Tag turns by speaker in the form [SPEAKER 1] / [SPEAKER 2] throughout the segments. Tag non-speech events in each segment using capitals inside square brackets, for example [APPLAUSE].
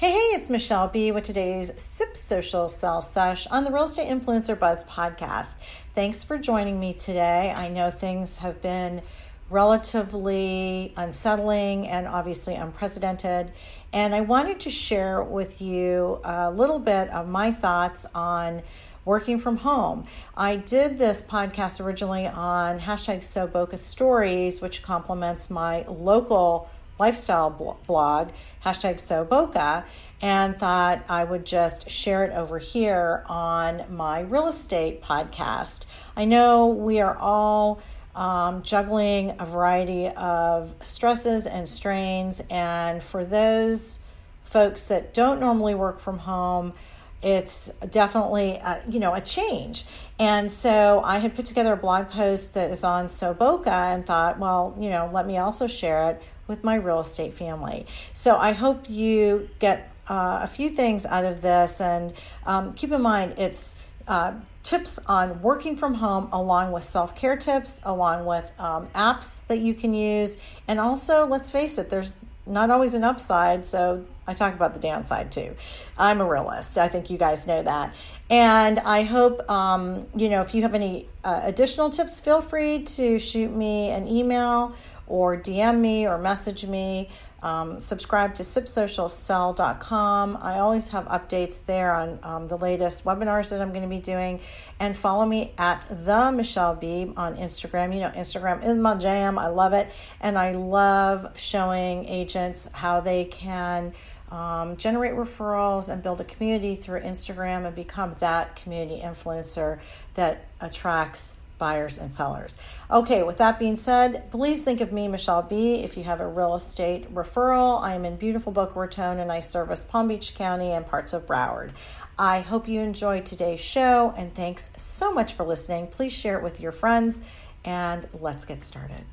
[SPEAKER 1] Hey, hey, it's Michelle B with today's SIP Social Sell Sesh on the Real Estate Influencer Buzz podcast. Thanks for joining me today. I know things have been relatively unsettling and obviously unprecedented. And I wanted to share with you a little bit of my thoughts on working from home. I did this podcast originally on hashtag SoBoca Stories, which complements my local lifestyle blog, hashtag SoBoca, and thought I would just share it over here on my real estate podcast. I know we are all um, juggling a variety of stresses and strains, and for those folks that don't normally work from home, it's definitely a, you know a change and so i had put together a blog post that is on soboca and thought well you know let me also share it with my real estate family. So I hope you get uh, a few things out of this. And um, keep in mind, it's uh, tips on working from home, along with self care tips, along with um, apps that you can use. And also, let's face it, there's not always an upside. So I talk about the downside too. I'm a realist. I think you guys know that. And I hope, um, you know, if you have any uh, additional tips, feel free to shoot me an email or DM me or message me. Um, subscribe to sipsocialsell.com. I always have updates there on um, the latest webinars that I'm going to be doing. And follow me at the Michelle B on Instagram. You know, Instagram is my jam. I love it. And I love showing agents how they can um, generate referrals and build a community through Instagram and become that community influencer that attracts buyers and sellers. Okay, with that being said, please think of me, Michelle B. If you have a real estate referral, I am in beautiful Boca Raton and I service Palm Beach County and parts of Broward. I hope you enjoyed today's show and thanks so much for listening. Please share it with your friends and let's get started.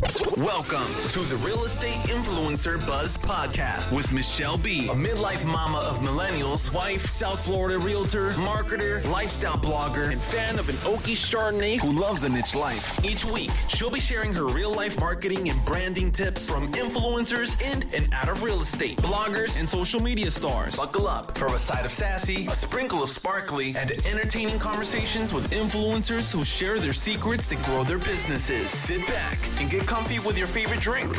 [SPEAKER 2] Welcome to the Real Estate Influencer Buzz Podcast with Michelle B., a midlife mama of millennials, wife, South Florida realtor, marketer, lifestyle blogger, and fan of an oaky Chardonnay who loves a niche life. Each week, she'll be sharing her real life marketing and branding tips from influencers in and out of real estate, bloggers, and social media stars. Buckle up for a side of sassy, a sprinkle of sparkly, and entertaining conversations with influencers who share their secrets to grow their businesses. Sit back and get comfy with your favorite drink.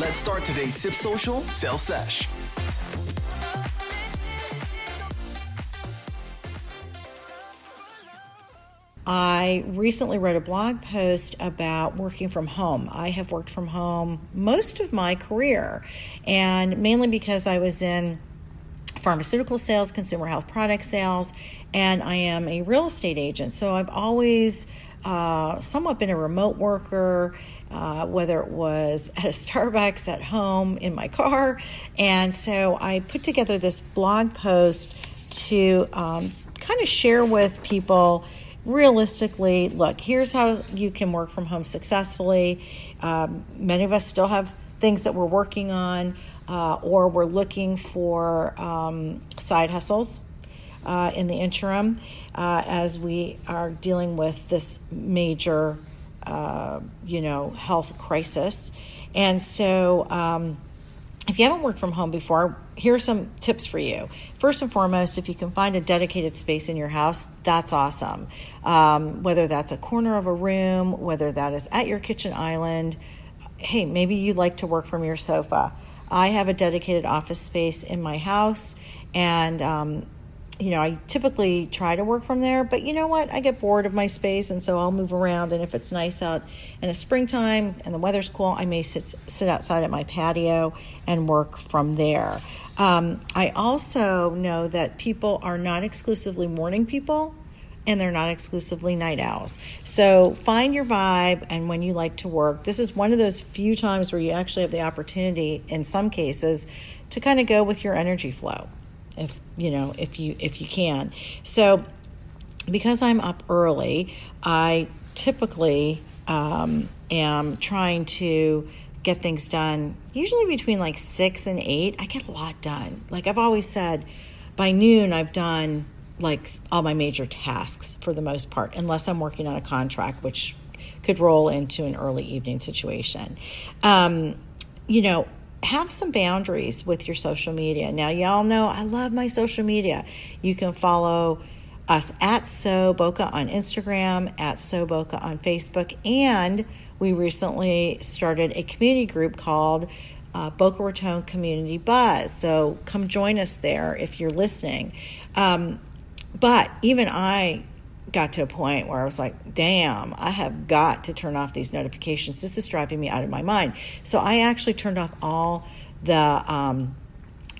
[SPEAKER 2] Let's start today's Sip Social Sell Sesh.
[SPEAKER 1] I recently wrote a blog post about working from home. I have worked from home most of my career, and mainly because I was in pharmaceutical sales, consumer health product sales, and I am a real estate agent. So I've always uh, somewhat been a remote worker uh, whether it was [LAUGHS] at a Starbucks, at home, in my car. And so I put together this blog post to um, kind of share with people realistically look, here's how you can work from home successfully. Um, many of us still have things that we're working on, uh, or we're looking for um, side hustles. Uh, in the interim, uh, as we are dealing with this major uh, you know, health crisis. And so, um, if you haven't worked from home before, here are some tips for you. First and foremost, if you can find a dedicated space in your house, that's awesome. Um, whether that's a corner of a room, whether that is at your kitchen island, hey, maybe you'd like to work from your sofa. I have a dedicated office space in my house, and um, you know, I typically try to work from there, but you know what? I get bored of my space, and so I'll move around. And if it's nice out in the springtime and the weather's cool, I may sit sit outside at my patio and work from there. Um, I also know that people are not exclusively morning people, and they're not exclusively night owls. So find your vibe and when you like to work. This is one of those few times where you actually have the opportunity, in some cases, to kind of go with your energy flow if you know if you if you can so because i'm up early i typically um, am trying to get things done usually between like six and eight i get a lot done like i've always said by noon i've done like all my major tasks for the most part unless i'm working on a contract which could roll into an early evening situation um, you know have some boundaries with your social media. Now, y'all know I love my social media. You can follow us at So Boca on Instagram, at So Boca on Facebook, and we recently started a community group called uh, Boca Raton Community Buzz. So come join us there if you're listening. Um, but even I got to a point where I was like, damn, I have got to turn off these notifications. This is driving me out of my mind. So I actually turned off all the um,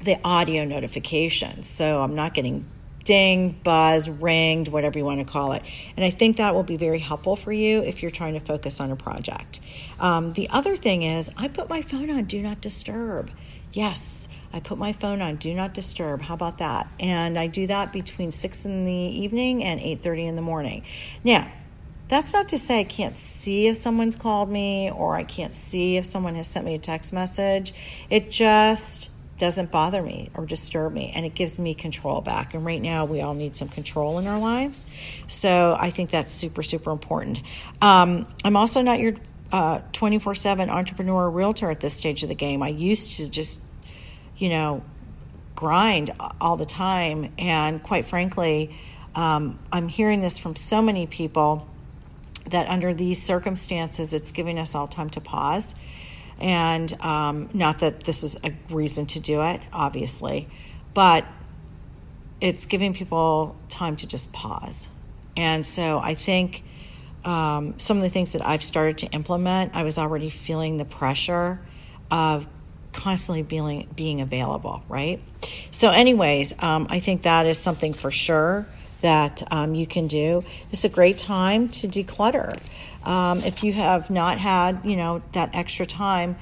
[SPEAKER 1] the audio notifications. So I'm not getting ding, buzz, ringed, whatever you want to call it. And I think that will be very helpful for you if you're trying to focus on a project. Um, the other thing is, I put my phone on Do Not Disturb. Yes, I put my phone on Do Not Disturb. How about that? And I do that between 6 in the evening and 8.30 in the morning. Now, that's not to say I can't see if someone's called me or I can't see if someone has sent me a text message. It just doesn't bother me or disturb me and it gives me control back and right now we all need some control in our lives so i think that's super super important um, i'm also not your uh, 24-7 entrepreneur realtor at this stage of the game i used to just you know grind all the time and quite frankly um, i'm hearing this from so many people that under these circumstances it's giving us all time to pause and um, not that this is a reason to do it, obviously, but it's giving people time to just pause. And so I think um, some of the things that I've started to implement, I was already feeling the pressure of constantly being being available, right? So, anyways, um, I think that is something for sure that um, you can do. It's a great time to declutter. Um, if you have not had, you know, that extra time,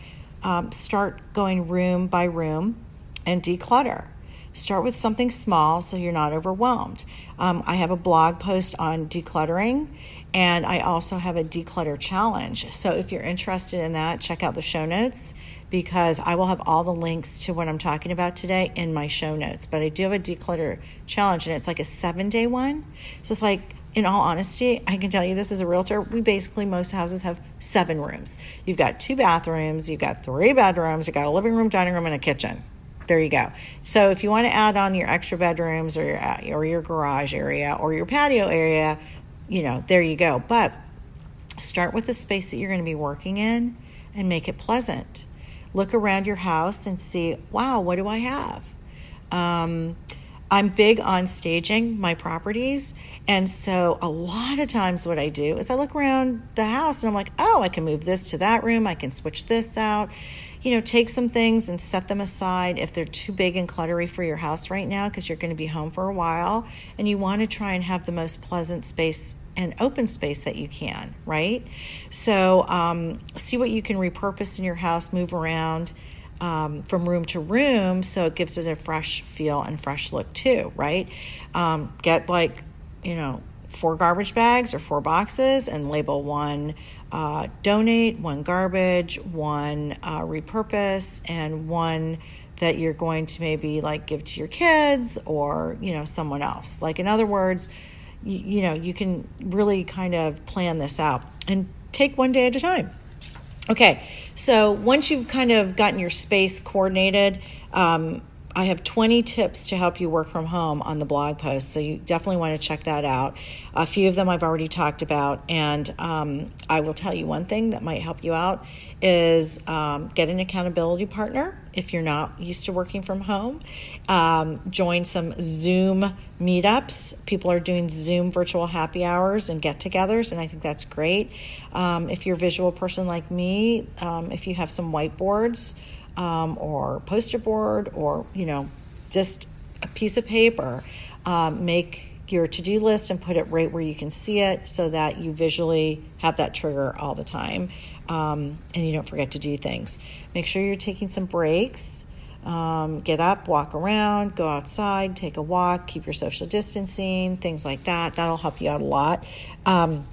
[SPEAKER 1] um, start going room by room and declutter. Start with something small so you're not overwhelmed. Um, I have a blog post on decluttering, and I also have a declutter challenge. So if you're interested in that, check out the show notes because I will have all the links to what I'm talking about today in my show notes. But I do have a declutter challenge, and it's like a seven day one. So it's like in all honesty, I can tell you this as a realtor, we basically, most houses have seven rooms. You've got two bathrooms, you've got three bedrooms, you've got a living room, dining room, and a kitchen. There you go. So if you want to add on your extra bedrooms or your, uh, or your garage area or your patio area, you know, there you go. But start with the space that you're going to be working in and make it pleasant. Look around your house and see, wow, what do I have? Um, I'm big on staging my properties. And so a lot of times what I do is I look around the house and I'm like, oh, I can move this to that room. I can switch this out. You know, take some things and set them aside if they're too big and cluttery for your house right now because you're going to be home for a while and you want to try and have the most pleasant space and open space that you can, right? So, um, see what you can repurpose in your house, move around um, from room to room so it gives it a fresh feel and fresh look too, right? Um, get like, you know, four garbage bags or four boxes and label one uh, donate, one garbage, one uh, repurpose, and one that you're going to maybe like give to your kids or, you know, someone else. Like, in other words, you, you know, you can really kind of plan this out and take one day at a time. Okay, so once you've kind of gotten your space coordinated, um, I have 20 tips to help you work from home on the blog post, so you definitely want to check that out. A few of them I've already talked about, and um, I will tell you one thing that might help you out is um, get an accountability partner if you're not used to working from home. Um, join some Zoom meetups. People are doing Zoom virtual happy hours and get togethers, and I think that's great. Um, if you're a visual person like me, um, if you have some whiteboards, um, or poster board or you know just a piece of paper um, make your to-do list and put it right where you can see it so that you visually have that trigger all the time um, and you don't forget to do things. Make sure you're taking some breaks um, get up walk around go outside take a walk keep your social distancing things like that. That'll help you out a lot. Um,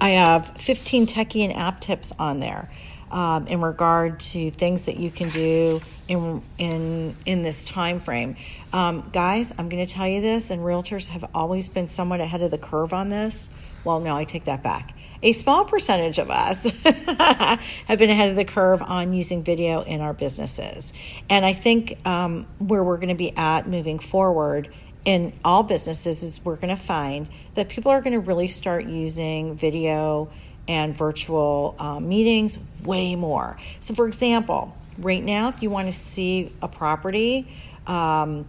[SPEAKER 1] i have 15 techie and app tips on there um, in regard to things that you can do in in in this time frame. Um, guys, I'm going to tell you this, and realtors have always been somewhat ahead of the curve on this. Well, no, I take that back. a small percentage of us [LAUGHS] have been ahead of the curve on using video in our businesses. And I think um, where we're going to be at moving forward in all businesses is we're going to find that people are going to really start using video and virtual uh, meetings way more. So, for example, right now, if you want to see a property, um,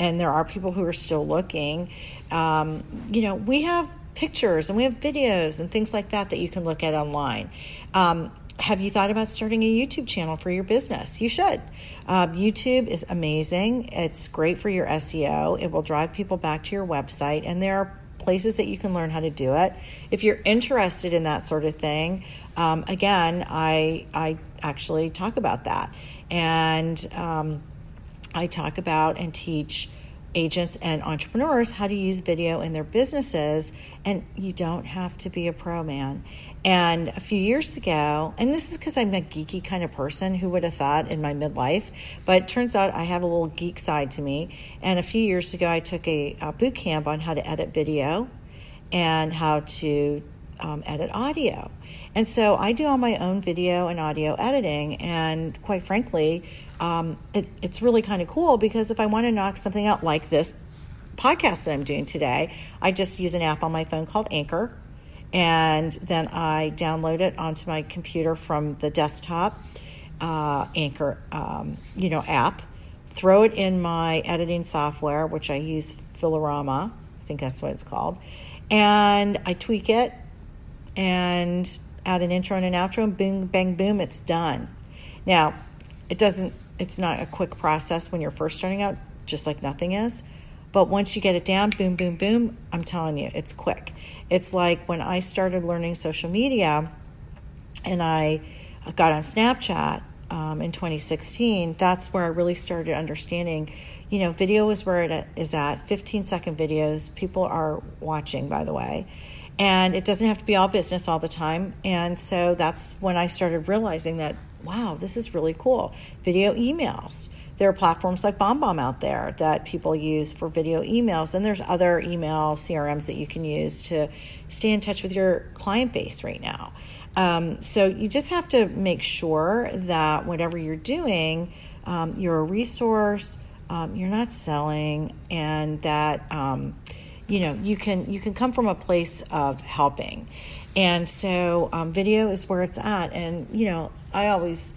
[SPEAKER 1] and there are people who are still looking, um, you know, we have pictures and we have videos and things like that that you can look at online. Um, have you thought about starting a YouTube channel for your business? You should. Uh, YouTube is amazing. It's great for your SEO. It will drive people back to your website, and there are places that you can learn how to do it. If you're interested in that sort of thing, um, again, I I actually talk about that, and um, I talk about and teach agents and entrepreneurs how to use video in their businesses and you don't have to be a pro man. And a few years ago and this is because i'm a geeky kind of person who would have thought in my midlife but it turns out i have a little geek side to me. And a few years ago i took a, a boot camp on how to edit video and how to um, edit audio. And so i do all my own video and audio editing and quite frankly um, it, it's really kind of cool because if I want to knock something out like this podcast that I'm doing today, I just use an app on my phone called Anchor, and then I download it onto my computer from the desktop uh, Anchor, um, you know, app. Throw it in my editing software, which I use Filorama. I think that's what it's called, and I tweak it and add an intro and an outro, and boom, bang, boom, it's done. Now, it doesn't it's not a quick process when you're first starting out, just like nothing is. But once you get it down, boom, boom, boom, I'm telling you, it's quick. It's like when I started learning social media and I got on Snapchat um, in 2016, that's where I really started understanding. You know, video is where it is at 15 second videos. People are watching, by the way. And it doesn't have to be all business all the time. And so that's when I started realizing that wow, this is really cool. Video emails. There are platforms like BombBomb out there that people use for video emails, and there's other email CRMs that you can use to stay in touch with your client base right now. Um, so you just have to make sure that whatever you're doing, um, you're a resource, um, you're not selling, and that um, you know you can you can come from a place of helping. And so um, video is where it's at, and you know I always,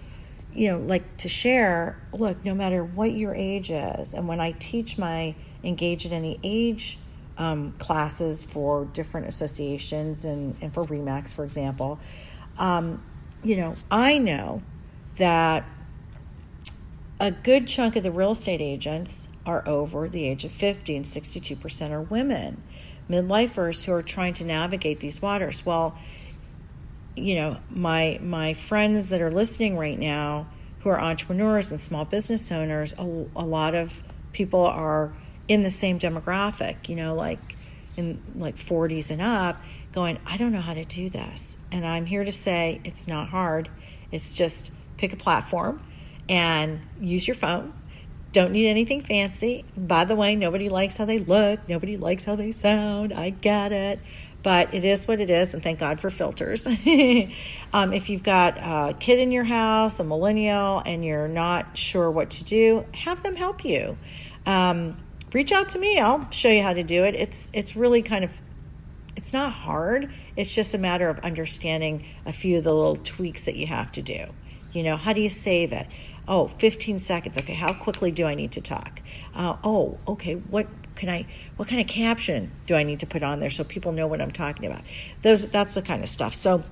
[SPEAKER 1] you know, like to share look, no matter what your age is, and when I teach my engage at any age um, classes for different associations and, and for REMAX, for example, um, you know, I know that a good chunk of the real estate agents are over the age of 50 and 62% are women midlifers who are trying to navigate these waters. Well you know my my friends that are listening right now who are entrepreneurs and small business owners a, a lot of people are in the same demographic you know like in like 40s and up going i don't know how to do this. And i'm here to say it's not hard. It's just pick a platform and use your phone. Don't need anything fancy. By the way nobody likes how they look. Nobody likes how they sound. I get it but it is what it is, and thank God for filters. [LAUGHS] um, if you've got a kid in your house, a millennial, and you're not sure what to do, have them help you. Um, reach out to me. I'll show you how to do it. It's it's really kind of it's not hard. It's just a matter of understanding a few of the little tweaks that you have to do. You know, how do you save it? Oh, 15 seconds. Okay, how quickly do I need to talk? Uh, oh, okay, what can I what kind of caption do I need to put on there so people know what I'm talking about? Those that's the kind of stuff. So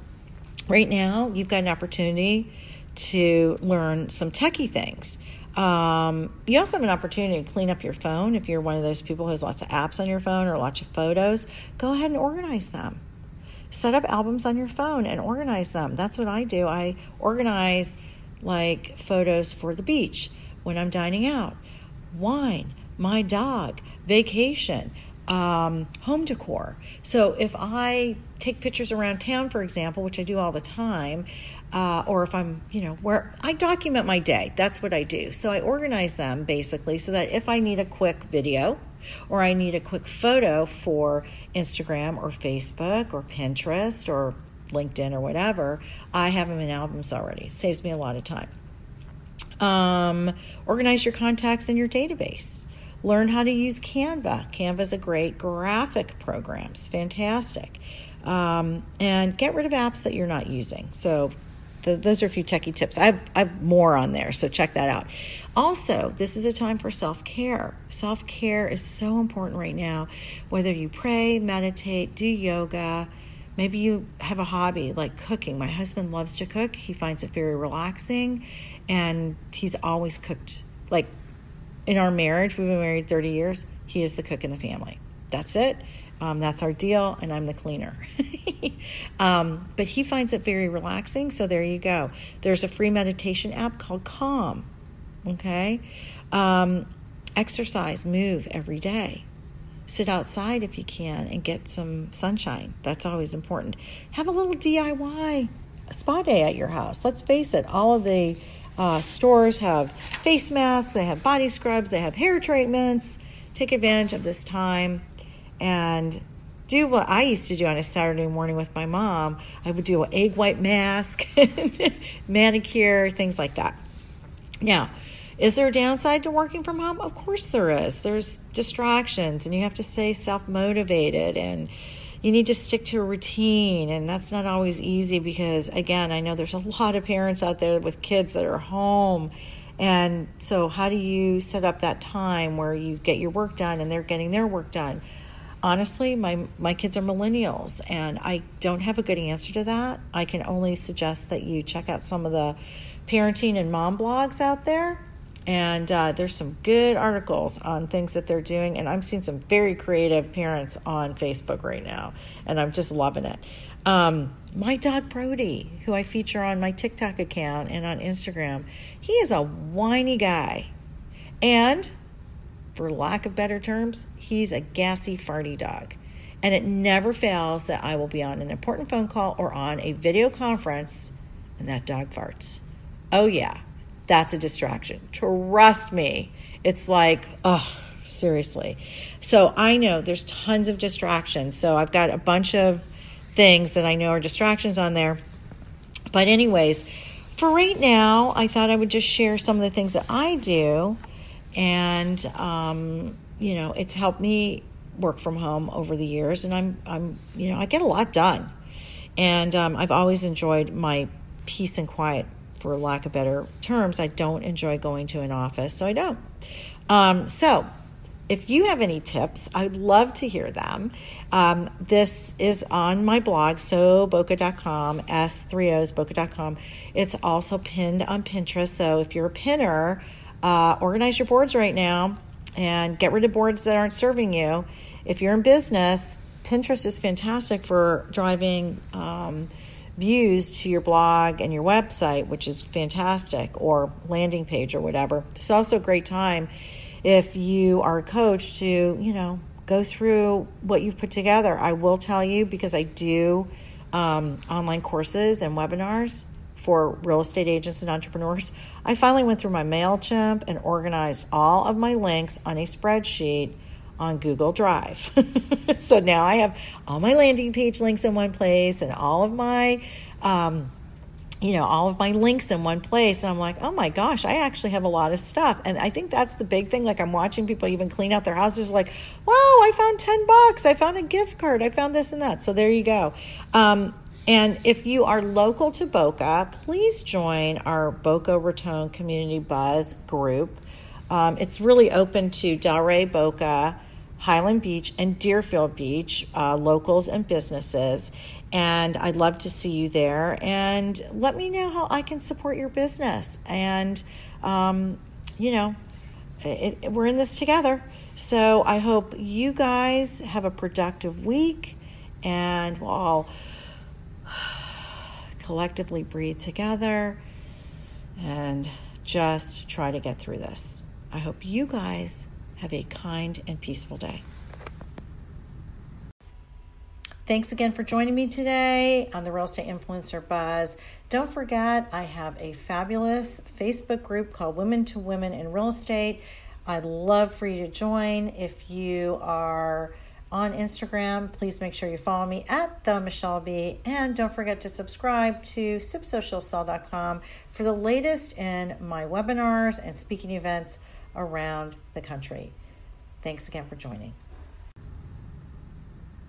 [SPEAKER 1] right now you've got an opportunity to learn some techie things. Um, you also have an opportunity to clean up your phone if you're one of those people who has lots of apps on your phone or lots of photos. Go ahead and organize them. Set up albums on your phone and organize them. That's what I do. I organize like photos for the beach when I'm dining out, wine, my dog, vacation, um, home decor. So if I take pictures around town, for example, which I do all the time, uh, or if I'm, you know, where I document my day, that's what I do. So I organize them basically so that if I need a quick video or I need a quick photo for Instagram or Facebook or Pinterest or LinkedIn or whatever, I have them in albums already. It saves me a lot of time. Um, organize your contacts in your database. Learn how to use Canva. Canva is a great graphic program. It's fantastic. Um, and get rid of apps that you're not using. So the, those are a few techie tips. I have, I have more on there, so check that out. Also, this is a time for self care. Self care is so important right now. Whether you pray, meditate, do yoga, maybe you have a hobby like cooking. My husband loves to cook, he finds it very relaxing, and he's always cooked. Like in our marriage, we've been married 30 years, he is the cook in the family. That's it. Um, that's our deal, and I'm the cleaner. [LAUGHS] um, but he finds it very relaxing, so there you go. There's a free meditation app called Calm. Okay? Um, exercise, move every day. Sit outside if you can and get some sunshine. That's always important. Have a little DIY spa day at your house. Let's face it, all of the uh, stores have face masks, they have body scrubs, they have hair treatments. Take advantage of this time and do what I used to do on a Saturday morning with my mom. I would do an egg white mask, [LAUGHS] manicure, things like that. Now, is there a downside to working from home? Of course there is. There's distractions, and you have to stay self motivated, and you need to stick to a routine. And that's not always easy because, again, I know there's a lot of parents out there with kids that are home. And so, how do you set up that time where you get your work done and they're getting their work done? honestly, my my kids are millennials, and I don't have a good answer to that. I can only suggest that you check out some of the parenting and mom blogs out there. And uh, there's some good articles on things that they're doing. And I'm seeing some very creative parents on Facebook right now. And I'm just loving it. Um, my dog Brody, who I feature on my TikTok account and on Instagram, he is a whiny guy. And for lack of better terms, he's a gassy, farty dog. And it never fails that I will be on an important phone call or on a video conference and that dog farts. Oh, yeah, that's a distraction. Trust me. It's like, oh, seriously. So I know there's tons of distractions. So I've got a bunch of things that I know are distractions on there. But, anyways, for right now, I thought I would just share some of the things that I do and um, you know it's helped me work from home over the years and i'm i'm you know i get a lot done and um, i've always enjoyed my peace and quiet for lack of better terms i don't enjoy going to an office so i don't. Um, so if you have any tips i'd love to hear them. Um, this is on my blog soboca.com s3os boca.com it's also pinned on pinterest so if you're a pinner uh, organize your boards right now and get rid of boards that aren't serving you. If you're in business, Pinterest is fantastic for driving um, views to your blog and your website, which is fantastic, or landing page or whatever. It's also a great time if you are a coach to, you know, go through what you've put together. I will tell you because I do um, online courses and webinars for real estate agents and entrepreneurs, I finally went through my MailChimp and organized all of my links on a spreadsheet on Google Drive. [LAUGHS] so now I have all my landing page links in one place and all of my um, you know, all of my links in one place. And I'm like, oh my gosh, I actually have a lot of stuff. And I think that's the big thing. Like, I'm watching people even clean out their houses, like, wow, I found 10 bucks. I found a gift card. I found this and that. So there you go. Um, and if you are local to Boca, please join our Boca Raton Community Buzz group. Um, it's really open to Delray, Boca, Highland Beach, and Deerfield Beach, uh, locals and businesses. And I'd love to see you there. And let me know how I can support your business. And, um, you know, it, it, we're in this together. So I hope you guys have a productive week. And we'll all [SIGHS] collectively breathe together and just try to get through this. I hope you guys have a kind and peaceful day. Thanks again for joining me today on the Real Estate Influencer Buzz. Don't forget, I have a fabulous Facebook group called Women to Women in Real Estate. I'd love for you to join if you are on Instagram. Please make sure you follow me at the Michelle B. And don't forget to subscribe to sipsocialsell.com for the latest in my webinars and speaking events around the country. Thanks again for joining.